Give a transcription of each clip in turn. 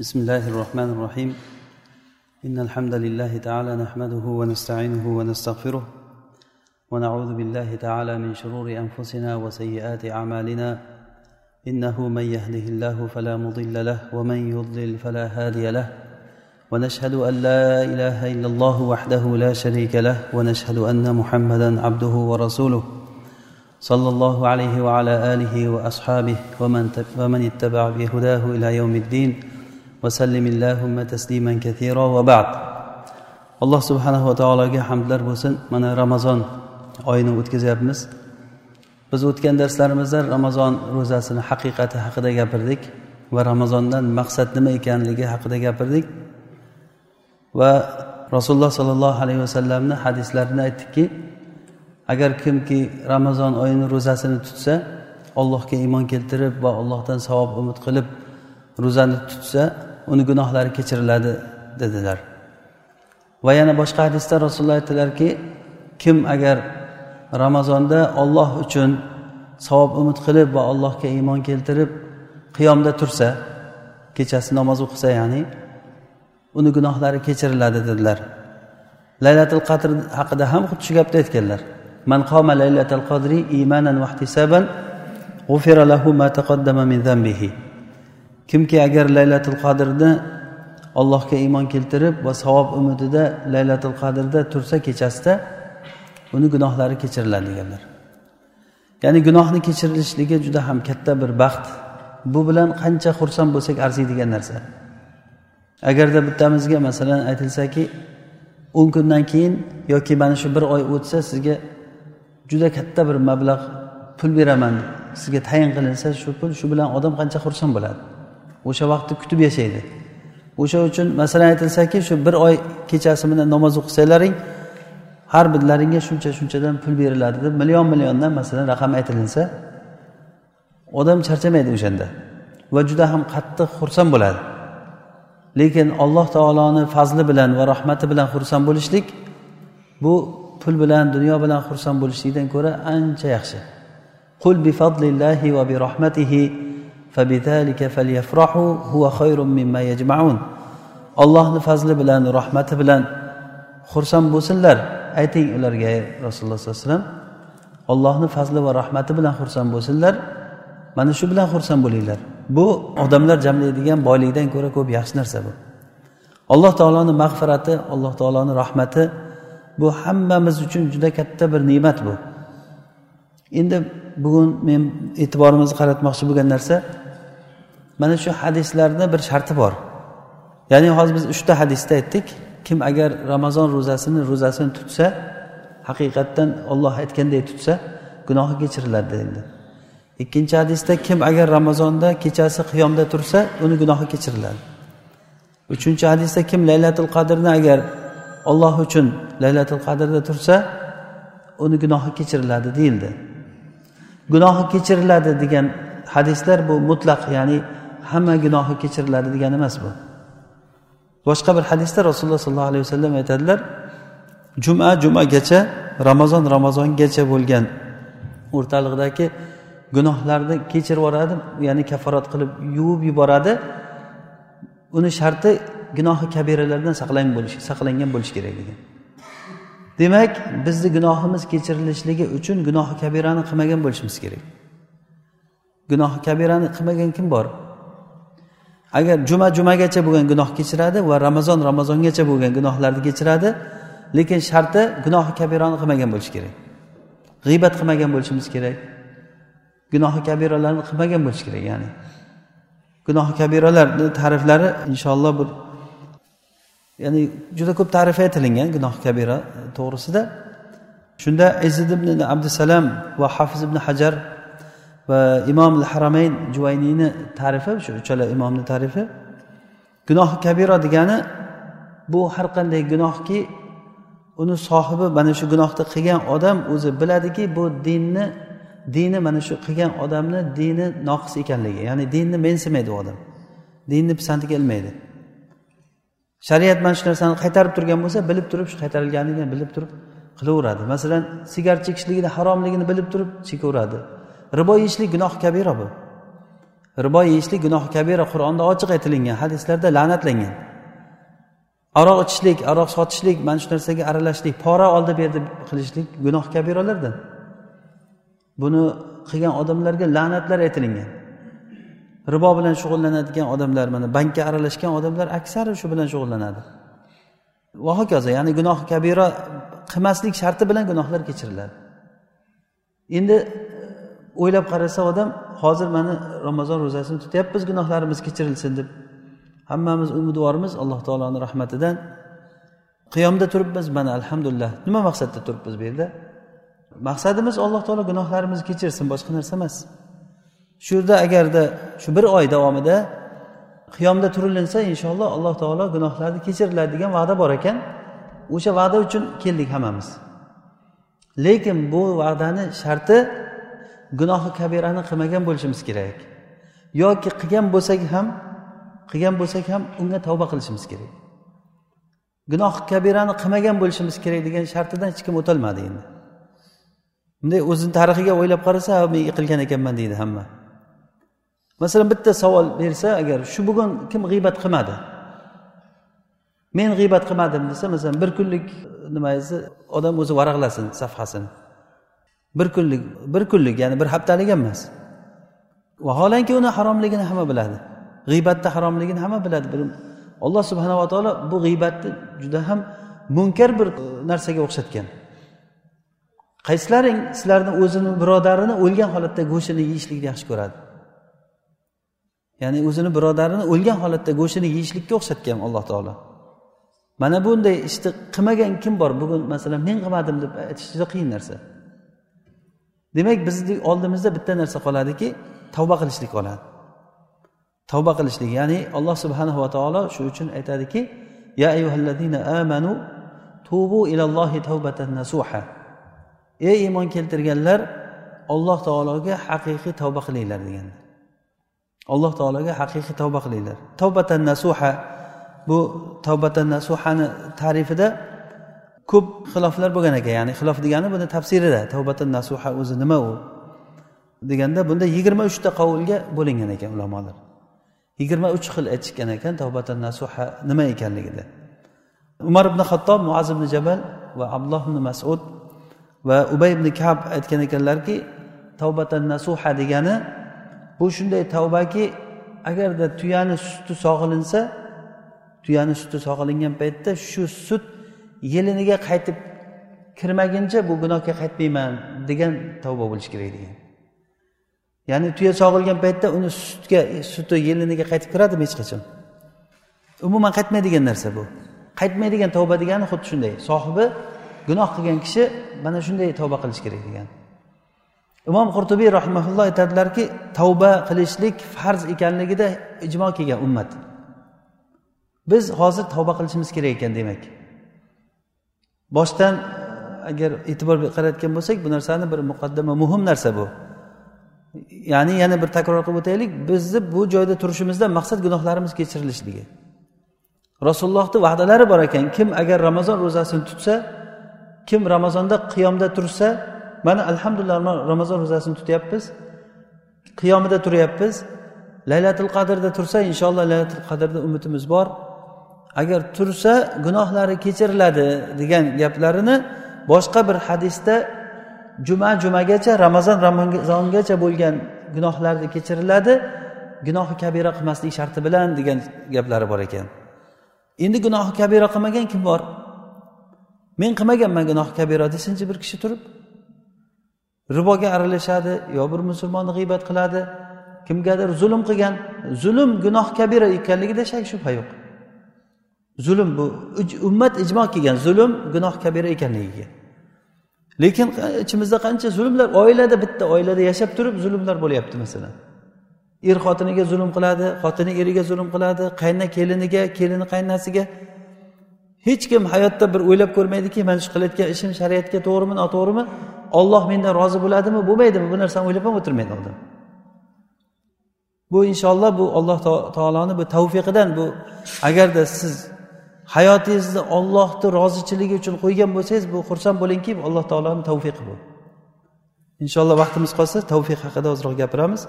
بسم الله الرحمن الرحيم. إن الحمد لله تعالى نحمده ونستعينه ونستغفره ونعوذ بالله تعالى من شرور أنفسنا وسيئات أعمالنا. إنه من يهده الله فلا مضل له ومن يضلل فلا هادي له. ونشهد أن لا إله إلا الله وحده لا شريك له ونشهد أن محمدا عبده ورسوله. صلى الله عليه وعلى آله وأصحابه ومن, ومن اتبع بهداه إلى يوم الدين. vasallim tasliman kathiro va ba'd. Alloh subhanava taologa hamdlar bo'lsin. Mana ramazon oyini o'tkazyapmiz. Biz o'tgan darslarimizda ramazon ro'zasini haqiqati haqida gapirdik va ramazondan maqsad nima ekanligi haqida gapirdik. Va rasululloh sollallohu alayhi vasallamni hadislarini aytdikki agar kimki ramazon oyini ro'zasini tutsa allohga iymon keltirib va allohdan savob umid qilib ro'zani tutsa uni gunohlari kechiriladi dedilar. Va yana boshqa hadisda rasululloh aytdilarki kim agar ramazonda olloh uchun savob umid qilib va allohga iymon keltirib qiyomda tursa kechasi namoz o'qisa ya'ni uni gunohlari kechiriladi dedilar. Laylatul qadr haqida ham xuddi shu gapni aytganlar. Man qoma laylatul qadri imanan va ihtisoban g'ufira lahu ma taqaddama min zambihi kimki agar laylatul qadrni allohga iymon keltirib va savob umidida laylatul qadrda tursa kechasida uni gunohlari kechiriladi deganlar. Ya'ni gunohni kechirilishligi juda ham katta bir baxt. Bu bilan qancha xursand bo'lsak arziydigan narsa. Agarda bittamizga masalan aytilsaki o'n kundan keyin yoki mana shu bir oy o'tsa sizga juda katta bir mablag' pul beraman sizga tayin qilinsa shu pul shu bilan odam qancha xursand bo'ladi? O'sha vaqtni kutib yashaydi. O'sha uchun masalan aytilsaki shu bir oy kechasi bilan namoz o'qisanglaring har birlaringga shuncha shunchadan pul beriladi deb million milliondan masalan raqam aytilinsa odam charchamaydi o'shanda va juda ham qattiq xursand bo'ladi. Lekin alloh taoloni fazli bilan va rahmati bilan xursand bo'lishlik bu pul bilan dunyo bilan xursand bo'lishlikdan ko'ra ancha yaxshi. Qul bi fadlillahi va bi rahmatihi. Ollohni fazli bilan rahmati bilan xursand bo'lsinlar. Ayting ularga rasululloh sollallohu alayhi vasallam ollohni fazli va rahmati bilan xursand bo'lsinlar. Mana shu bilan xursand bo'linglar. Bu odamlar jamlaydigan boylikdan ko'ra ko'p yaxshi narsa bu. Alloh taoloni mag'firati alloh taoloni rahmati bu hammamiz uchun juda katta bir ne'mat bu. Endi bugun men e'tiborimizni qaratmoqchi bo'lgan narsa mana shu hadislarni bir sharti bor. Ya'ni hozir biz uchta hadisda aytdik. Kim agar ramazon ro'zasini ro'zasini tutsa haqiqatdan olloh aytganday tutsa gunohi kechiriladi dedi ikkinchi hadisda kim agar ramazonda kechasi qiyomda tursa uni gunohi kechiriladi uchinchi hadisda kim laylatul qadrni agar olloh uchun laylatul qadrda tursa uni gunohi kechiriladi deyildi. Gunohi kechiriladi degan hadislar bu mutlaq ya'ni hamma gunohi kechiriladi degani emas bu. Boshqa bir hadisda rasululloh sollallohu alayhi vasallam aytadilar juma jumagacha ramazon ramazongacha bo'lgan o'rtalig'idagi gunohlarni kechirib yuboradi ya'ni kaforat qilib yuvib yuboradi. Uni sharti gunohi kabiralardan saqlangan bo'lishi saqlangan bo'lishi kerak degan. Demak bizni gunohimiz kechirilishligi uchun gunohi kabirani qilmagan bo'lishimiz kerak. Gunohi kabirani qilmagan kim bor? Agar juma jumagacha bo'lgan gunoh kechiradi va ramazon ramazongacha bo'lgan gunohlarni kechiradi lekin sharti gunohi kabirani qilmagan bo'lishi kerak. G'iybat qilmagan bo'lishimiz kerak. Gunohi kabiralarni qilmagan bo'lishi kerak ya'ni. Gunohi kabiralarni ta'riflari inshaalloh bir ya'ni juda ko'p ta'rif aytilingan gunoh kabira to'g'risida. Shunda izid ibn abdusalam va hafiz ibn hajar va imom haramayn juvayniyni tarifi shu uchala imomni tarifi gunohi kabira degani bu har qanday gunohki uni sohibi mana shu gunohni qilgan odam o'zi biladiki bu dinni dini mana shu qilgan odamni dini noqis ekanligi ya'ni dinni mensimaydi u odam dinni pisantiga ilmaydi. Shariat mana shu narsani qaytarib turgan bo'lsa bilib turib shu qaytarilganligini bilib turib qilaveradi. Masalan sigaret chekishligini haromligini bilib turib chekaveradi. Ribo yeyishlik gunoh kabira bu. Ribo yeyishlik gunoh kabira qur'onda ochiq aytilingan hadislarda la'natlangan. Aroq ichishlik aroq sotishlik mana shu narsaga aralashishlik pora oldi berdi qilishlik gunoh kabiralardan. Buni qilgan odamlarga la'natlar aytilingan. Ribo bilan shug'ullanadigan odamlar mana bankka aralashgan odamlar aksari shu bilan shug'ullanadi. Va hokazo ya'ni gunoh kabira qilmaslik sharti bilan gunohlar kechiriladi. Endi o'ylab qarasa odam hozir mana ramazon ro'zasini tutyapmiz gunohlarimiz kechirilsin deb hammamiz umidvormiz alloh taoloni rahmatidan. Qiyomda turibmiz mana alhamdulillah. Nima maqsadda turibmiz bu yerda? Maqsadimiz alloh taolo gunohlarimizni kechirsin boshqa narsa emas. Shu yerda agarda shu bir oy davomida qiyomda turilinsa inshaalloh alloh taolo gunohlarni kechiriladi degan va'da bor ekan. O'sha va'da uchun keldik hammamiz. Lekin bu va'dani sharti gunohi kabirani qilmagan bo'lishimiz kerak. Yoki qilgan bo'lsak ham qilgan bo'lsak ham unga tavba qilishimiz kerak. Gunoh kabirani qilmagan bo'lishimiz kerak degan shartidan hech kim o'tolmadi endi. Bunday o'zini tarixiga o'ylab qarasa men qilgan ekanman deydi hamma. Masalan bitta savol bersa agar shu bugun kim g'iybat qilmadi? Men g'iybat qilmadim desa masalan bir kunlik nimangizni odam o'zi varaqlasin safhasini bir kunlik bir kunlik ya'ni bir haftalik ham emas. Vaholanki uni haromligini hamma biladi. G'iybatni haromligini hamma biladi. Bir alloh subhanava taolo bu g'iybatni juda ham munkar bir e, narsaga o'xshatgan. Qaysilaring sizlarni o'zini birodarini o'lgan holatda go'shtini yeyishlikni yaxshi ko'radi. Ya'ni o'zini birodarini o'lgan holatda go'shtini yeyishlikka o'xshatgan alloh taolo. Mana bunday ishni qilmagan kim bor? Bugun masalan men qilmadim deb aytish juda qiyin narsa. Demak bizni oldimizda bitta narsa qoladiki tavba qilishlik qoladi tavba qilishlik ya'ni alloh subhanahu va taolo shu uchun aytadiki ya ayyuhallazina amanu tubu ilallohi tavbatan nasuha. Ey iymon keltirganlar alloh taologa haqiqiy tavba qilinglar degan alloh taologa haqiqiy tavba qilinglar. Tavbatan nasuha bu tavbatan nasuhani ta'rifida ko'p xiloflar bo'lgan ekan. Ya'ni xilof degani buni tafsirida tavbatan nasuha o'zi nima u? Deganda bunda yigirma uchta qovulga bo'lingan ekan ulamolar. Yigirma uch xil aytishgan ekan tavbatan nasuha nima ekanligida. Umar ibn xattob muaz ibn jabal va abdulloh ibn masud va ubay ibn kab aytgan ekanlarki tavbatan nasuha degani bu shunday tavbaki agarda tuyani suti sog'ilinsa tuyani suti sog'ilingan paytda shu sut yeliniga qaytib kirmaguncha bu gunohga qaytmayman degan tavba bo'lishi kerak degan. Ya'ni tuya sog'ilgan paytda uni sutga suti yeliniga qaytib kiradimi hech qachon? Umuman qaytmaydigan narsa bu. Qaytmaydigan tavba degani xuddi shunday. Sohibi gunoh qilgan kishi mana shunday tavba qilishi kerak degan. Imom qurtubiy rahimaulloh aytadilarki tavba qilishlik farz ekanligida ijmo kelgan ummat. Biz hozir tavba qilishimiz kerak ekan demak. Boshdan agar e'tibor qaratgan bo'lsak bu narsani bir muqaddama muhim narsa bu. Ya'ni yana bir takror qilib o'taylik. Bizni bu joyda turishimizdan maqsad gunohlarimiz kechirilishligi rasulullohni va'dalari bor ekan. Kim agar ramazon ro'zasini tutsa kim ramazonda qiyomda tursa mana alhamdulillah ramazon ro'zasini tutyapmiz. Qiyomida turyapmiz. Laylatul qadrda tursa inshaalloh laylatul qadrda umidimiz bor. Agar tursa gunohlari kechiriladi degan gaplarini boshqa bir hadisda juma jumagacha ramazon ramazongacha bo'lgan gunohlarni kechiriladi. Gunohi kabira qilmaslik sharti bilan degan gaplari bor ekan. Endi gunohi kabira qilmagan kim bor? Men qilmaganman gunohi kabira desinchi bir kishi turib. Riboga aralashadi yo bir musulmonni g'iybat qiladi. Kimgadir zulm qilgan. Zulm gunoh kabira ekanligida shak shubha yo'q. Zulm bu. Ummat ijmo kelgan zulm gunoh kabira ekanligiga. Lekin ichimizda qancha zulmlar? Oilada bitta oilada yashab turib zulmlar bo'lyapti masalan. Er xotiniga zulm qiladi xotini eriga zulm qiladi qayna keliniga kelini qaynasiga. Hech kim hayotda bir o'ylab ko'rmaydiki mana shu qilayotgan ishim shariatga to'g'rimi noto'g'rimi? Olloh mendan rozi bo'ladimi bo'lmaydimi? Bu narsani o'ylab ham o'tirmaydi odam. Bu inshaalloh bu alloh taoloni bu tavfiqidan bu agarda siz hayotingizni ollohni rozichiligi uchun qo'ygan bo'lsangiz bu xursand bo'lingki alloh taoloni tavfiqi bu. Inshaalloh vaqtimiz qolsa tavfiq haqida ozroq gapiramiz.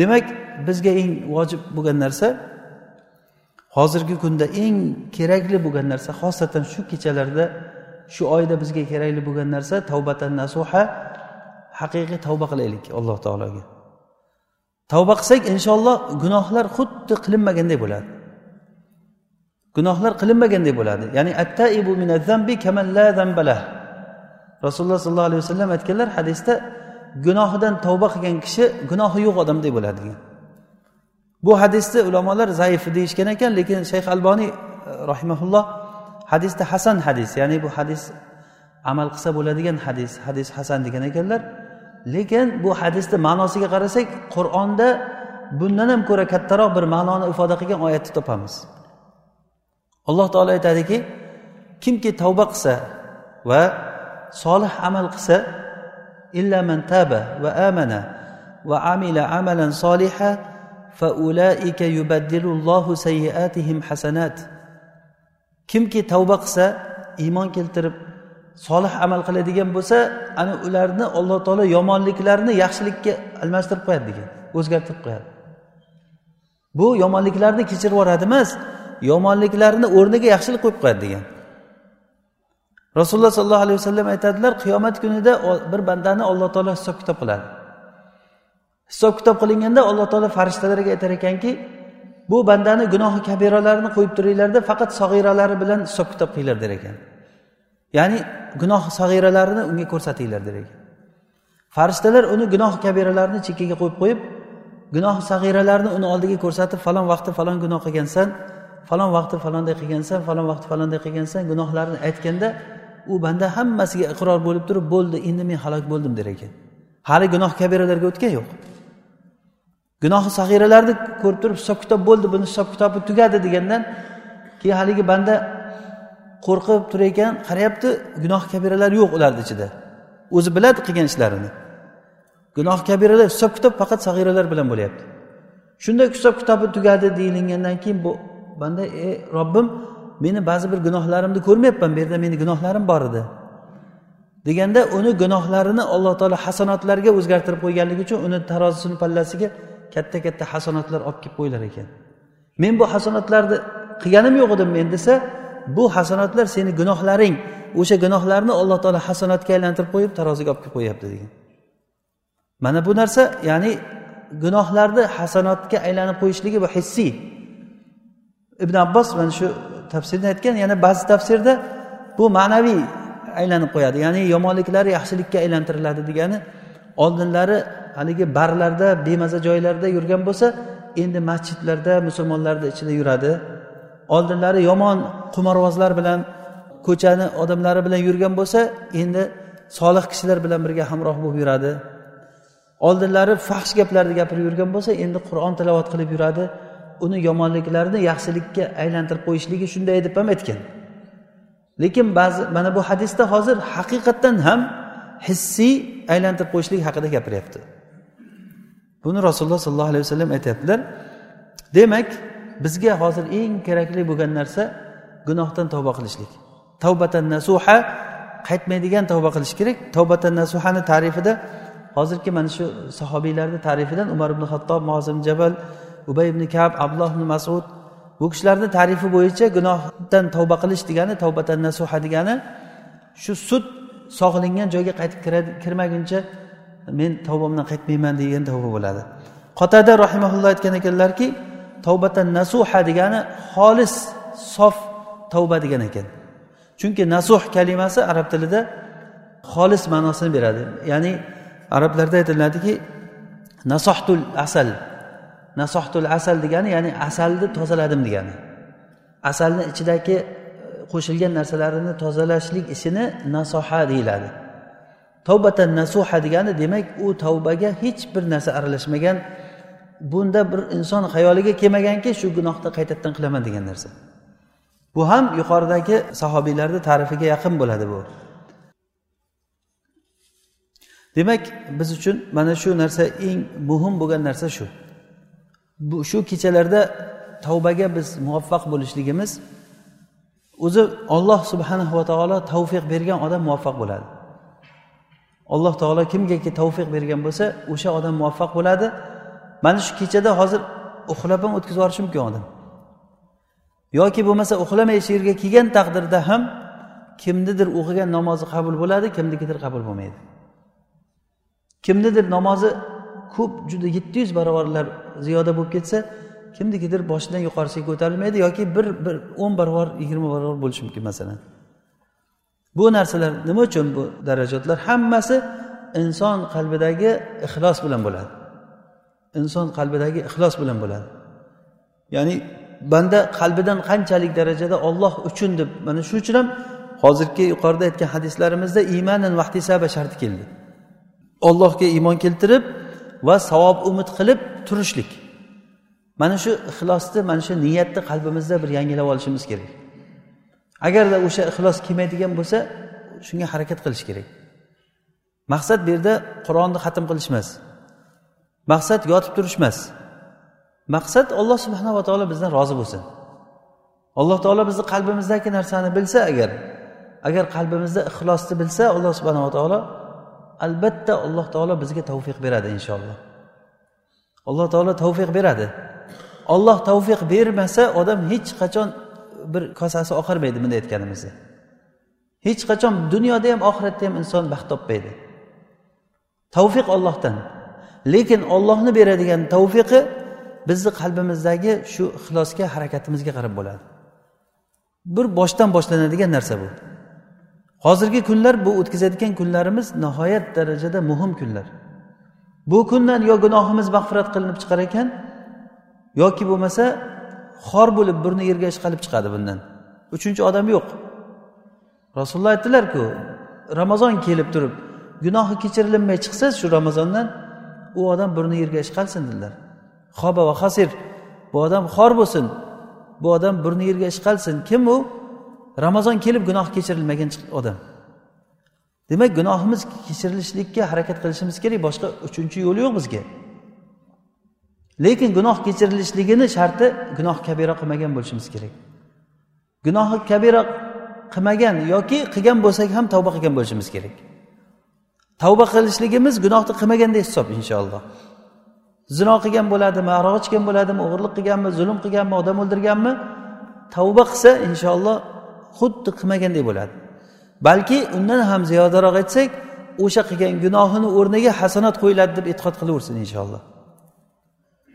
Demak bizga eng vojib bo'lgan narsa hozirgi kunda eng kerakli bo'lgan narsa xosatan shu kechalarda shu oyda bizga kerakli bo'lgan narsa tavbatan nasuha haqiqiy tavba qilaylik alloh taologa. Tavba qilsak inshaalloh gunohlar xuddi qilinmaganday bo'ladi. Gunohlar qilinmaganday bo'ladi. Ya'ni attaibu zambi kaman la zambalah. Rasululloh sollallohu alayhi vasallam aytganlar hadisda gunohidan tavba qilgan kishi gunohi yo'q odamday bo'ladi degan. Bu hadisni ulamolar zaif deyishgan ekan lekin shayx alboniy e, rahimaulloh hadisda hasan hadis ya'ni bu hadis amal qilsa bo'ladigan hadis hadis hasan degan ekanlar. Lekin bu hadisni ma'nosiga qarasak qur'onda bundan ham ko'ra kattaroq bir ma'noni ifoda qilgan oyatni topamiz. Alloh taolo aytadiki kimki tavba qilsa va solih amal qilsa illa man taba va amana va amila amalan soliha fa ulaika yubaddilullohu sayyiatihim hasanat. Kimki tavba qilsa iymon keltirib solih amal qiladigan bo'lsa ana ularni alloh taolo yomonliklarini yaxshilikka almashtirib qo'yadi degan o'zgartirib qo'yadi. Bu yomonliklarni kechirib yuboradi emas yomonliklarni o'rniga yaxshilik qo'yib qo'yadi degan. Rasululloh sollallohu alayhi vasallam aytadilar qiyomat kunida bir bandani alloh taolo hisob kitob qiladi. Hisob kitob qilinganda alloh taolo farishtalarga aytar ekanki bu bandani gunohi kabiralarini qo'yib turinglarda faqat sag'iralari bilan hisob kitob qilinglar der ekan. Ya'ni gunoh sag'iralarini unga ko'rsatinglar der ekan. Farishtalar uni gunoh kabiralarini chekkaga qo'yib qo'yib gunoh sag'iralarni uni oldiga ko'rsatib falon vaqtda falon gunoh qilgansan falon vaqti falonday qilgansan falon vaqti falonday qilgansan gunohlarini aytganda u banda hammasiga iqror bo'lib turib bo'ldi endi men halok bo'ldim der ekan. Hali gunoh kabiralarga o'tgan yo'q. Gunohi sag'iralarni ko'rib turib hisob kitob bo'ldi buni hisob kitobi tugadi degandan keyin haligi banda qo'rqib turar ekan qarayapti gunoh kabiralar yo'q ularni ichida. O'zi biladi qilgan ishlarini. Gunoh kabiralar hisob kitob faqat sag'iralar bilan bo'lyapti. Shunda hisob kitobi tugadi deyilingandan keyin bu banda ey robbim meni ba'zi bir gunohlarimni ko'rmayapman bu yerda meni gunohlarim bor edi. Deganda uni gunohlarini alloh taolo hasanotlarga o'zgartirib qo'yganligi uchun uni tarozisini pallasiga katta katta hasanotlar olib kelib qo'yilar ekan. Men bu hasanotlarni qilganim yo'q edim men desa bu hasanotlar seni gunohlaring o'sha gunohlarni alloh taolo hasanotga aylantirib qo'yib taroziga olib kelib qo'yyapti degan. Mana bu narsa ya'ni gunohlarni hasanotga aylanib qo'yishligi bu hissiy ibn abbos mana shu tafsirda aytgan yana ba'zi tafsirda bu ma'naviy aylanib qo'yadi. Ya'ni yomonliklari yaxshilikka aylantiriladi degani oldinlari haligi barlarda bemaza joylarda yurgan bo'lsa endi masjidlarda musulmonlarni ichida yuradi. Oldinlari yomon qimorbozlar bilan ko'chani odamlari bilan yurgan bo'lsa endi solih kishilar bilan birga hamroh bo'lib yuradi. Oldinlari fahsh gaplarni gapirib yurgan bo'lsa endi qur'on tilovat qilib yuradi. Uni yomonliklarini yaxshilikka aylantirib qo'yishligi shunday deb ham aytgan. Lekin ba'zi mana bu hadisda hozir haqiqatdan ham hissiy aylantirib qo'yishlik haqida gapiryapti. Buni rasululloh sollallohu alayhi vasallam aytyaptilar demak bizga hozir eng kerakli bo'lgan narsa gunohdan tavba qilishlik. Tavbatan nasuha qaytmaydigan tavba qilish kerak. Tavbatan nasuhani ta'rifida hozirgi mana shu sahobiylarni ta'rifidan umar ibn hattob mozim jabal ubay ibn kab abdulloh ibn masud bu kishilarni tarifi bo'yicha gunohdan tavba qilish degani tavbatan nasuha degani shu sut sog'lingan joyga qaytib kirmaguncha men tavbamdan qaytmayman degan tavba bo'ladi. Qotada rahimaulloh aytgan ekanlarki tavbatan nasuha degani xolis sof tavba degan ekan. Chunki nasuh kalimasi arab tilida xolis ma'nosini beradi. Ya'ni arablarda aytiladiki nasohtul asal. Nasohtul asal degani ya'ni asalni tozaladim degani. Asalni ichidagi e, qo'shilgan narsalarini tozalashlik ishini nasoha deyiladi. Tavbatan nasuha degani demak u tavbaga hech bir narsa aralashmagan bunda bir inson xayoliga kelmaganki shu gunohni qaytadan qilaman degan narsa. Bu ham yuqoridagi sahobiylarni ta'rifiga yaqin bo'ladi bu. Demak biz uchun mana shu narsa eng muhim bo'lgan narsa shu. Bu shu kechalarda tavbaga biz muvaffaq bo'lishligimiz o'zi olloh subhanahu va taolo tavfiq bergan odam muvaffaq bo'ladi. Alloh taolo kimgaki tavfiq bergan bo'lsa o'sha odam muvaffaq bo'ladi. Mana shu kechada hozir uxlab ham o'tkazib yuborishi mumkin odam. Yoki bo'lmasa uxlamay shu yerga kelgan taqdirda ham kimnidir o'qigan namozi qabul bo'ladi kimnikidir qabul bo'lmaydi. Kimnidir namozi ko'p juda yetti yuz barobarlar ziyoda bo'lib ketsa kimnikidir boshidan yuqorisiga ko'tarilmaydi yoki bir bir o'n barobar yigirma barobar bo'lishi mumkin masalan. Bu narsalar nima uchun bu darajatlar hammasi inson qalbidagi ixlos bilan bo'ladi. Inson qalbidagi ixlos bilan bo'ladi. Ya'ni banda qalbidan qanchalik darajada olloh uchun deb mana shu uchun ham hozirgi yuqorida aytgan hadislarimizda iymanan vahtisaba sharti keldi. Ollohga iymon keltirib va savob umid qilib turishlik. Mana shu ixlosni mana shu niyatni qalbimizda bir yangilab olishimiz kerak. Agarda o'sha ixlos kelmaydigan bo'lsa shunga harakat qilish kerak. Maqsad bu yerda qur'onni xatm qilish emas maqsad yotib turish emas maqsad alloh subhanava taolo bizdan rozi bo'lsin. Alloh taolo bizni qalbimizdagi narsani bilsa agar agar qalbimizda ixlosni bilsa alloh subhanava taolo albatta alloh taolo bizga tavfiq beradi inshaalloh. Alloh taolo tavfiq beradi. Olloh tavfiq bermasa odam hech qachon bir kosasi oqarmaydi bunday aytganimizda hech qachon dunyoda ham oxiratda ham inson baxt topmaydi. Tavfiq ollohdan lekin ollohni beradigan tavfiqi bizni qalbimizdagi shu ixlosga harakatimizga qarab bo'ladi. Bir boshdan boshlanadigan narsa bu. Hozirgi kunlar bu o'tkazayotgan kunlarimiz nihoyat darajada muhim kunlar. Bu kundan yo gunohimiz mag'firat qilinib chiqar ekan yoki bo'lmasa xor bo'lib burni yerga ishqalib chiqadi bundan. Uchinchi odam yo'q. Rasululloh aytdilarku ramazon kelib turib gunohi kechirilmay chiqsa shu ramazondan u odam burni yerga ishqalsin dedilar. Xoba va hasir bu odam xor bo'lsin bu odam burni yerga ishqalsin. Kim u? Ramazon kelib gunoh kechirilmagan odam. Demak gunohimiz kechirilishlikka harakat qilishimiz kerak boshqa uchinchi yo'l yo'q bizga. Lekin gunoh kechirilishligini sharti gunoh kabira qilmagan bo'lishimiz kerak. Gunohi kabira qilmagan yoki qilgan bo'lsak ham tavba qilgan bo'lishimiz kerak. Tavba qilishligimiz gunohni qilmagandek hisob inshaalloh. Zino qilgan bo'ladimi aroq ichgan bo'ladimi o'g'irlik qilganmi zulm qilganmi odam o'ldirganmi? Tavba qilsa inshaalloh xuddi qilmagandek bo'ladi. Balki undan ham ziyodaroq aytsak o'sha qilgan gunohini o'rniga hasanat qo'yiladi deb e'tiqod qilaversin inshaalloh.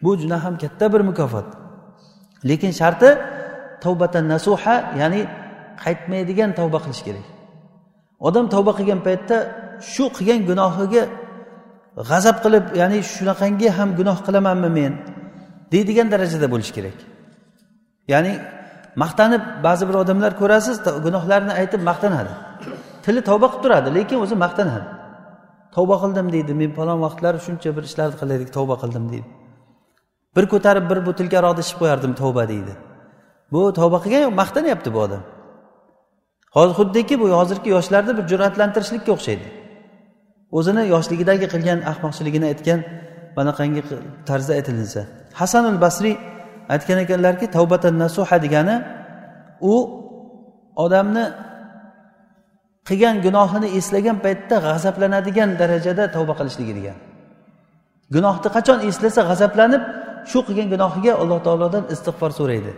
Bu juda ham katta bir mukofot. Lekin sharti tavbatan nasuha ya'ni qaytmaydigan tavba qilish kerak. Odam tavba qilgan paytda shu qilgan gunohiga g'azab qilib ya'ni shunaqangi ham gunoh qilamanmi men deydigan darajada bo'lishi kerak. Ya'ni maqtanib ba'zi bir odamlar ko'rasiz gunohlarini aytib maqtanadi. Tili tavba qilib turadi lekin o'zi maqtanadi. Tavba qildim deydi men falon vaqtlar shuncha bir ishlarni qilar edik tavba qildim deydi. Bir ko'tarib bir butilka aroqni ichib qo'yardim tavba deydi. Bu tavba qilgan yo'q maqtanyapti bu odam. Hozir xuddiki bu hozirgi yoshlarni bir jur'atlantirishlikka o'xshaydi. O'zini yoshligidagi qilgan ahmoqchiligini aytgan bunaqangi tarzda aytilinsa. Hasanul basriy aytgan ekanlarki tavbatan nasuha degani u odamni qilgan gunohini eslagan paytda g'azablanadigan darajada tavba qilishligi degan. Gunohni qachon eslasa g'azablanib shu qilgan gunohiga alloh taolodan istig'for so'raydi.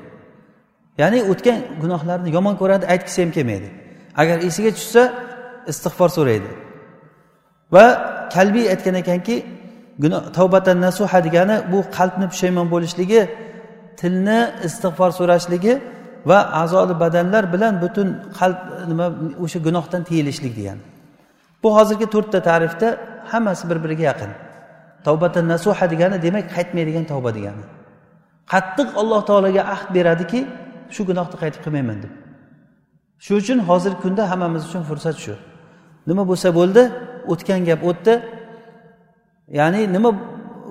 Ya'ni o'tgan gunohlarni yomon ko'radi aytgisi ham kelmaydi. Agar esiga tushsa istig'for so'raydi. Va kalbiy aytgan ekanki tavbatan nasuha degani bu qalbni pushaymon bo'lishligi tilni istig'for so'rashligi va a'zoli badanlar bilan butun qalb nima o'sha gunohdan tiyilishlik degani bu hozirgi to'rtta ta'rifda hammasi bir biriga yaqin. Tavbatan nasuha degani demak qaytmaydigan tavba degani. Qattiq alloh taologa ahd beradiki shu gunohni qaytib qilmayman deb. Shuning uchun hozirgi kunda hammamiz uchun fursat shu. Nima bo'lsa bo'ldi o'tgan gap o'tdi. Ya'ni nima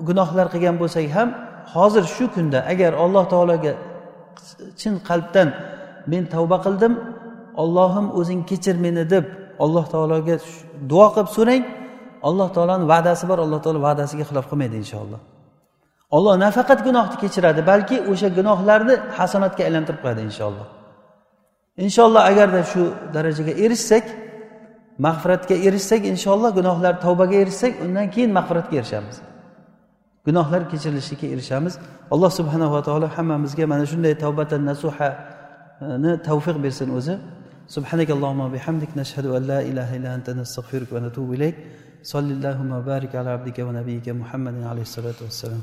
gunohlar qilgan bo'lsak ham hozir shu kunda agar alloh taologa chin qalbdan men tavba qildim ollohim o'zing kechir meni deb alloh taologa duo qilib so'rang. Alloh taoloni va'dasi bor alloh taolo va'dasiga xilof qilmaydi inshaalloh. Olloh nafaqat gunohni kechiradi balki o'sha gunohlarni hasanatga aylantirib qo'yadi inshaalloh. Inshaalloh agarda shu darajaga erishsak mag'firatga erishsak inshaalloh gunohlar tavbaga erishsak undan keyin mag'firatga erishamiz. gunohlar kechirilishiga erishamiz alloh subhanava taolo hammamizga mana shunday tavbatan nasuhani tavfiq bersin o'zi سبحانك اللهم وبحمدك نشهد أن لا إله إلا أنت نستغفرك ونتوب إليك صلى اللهم وبارك على عبدك ونبيك محمد عليه الصلاة والسلام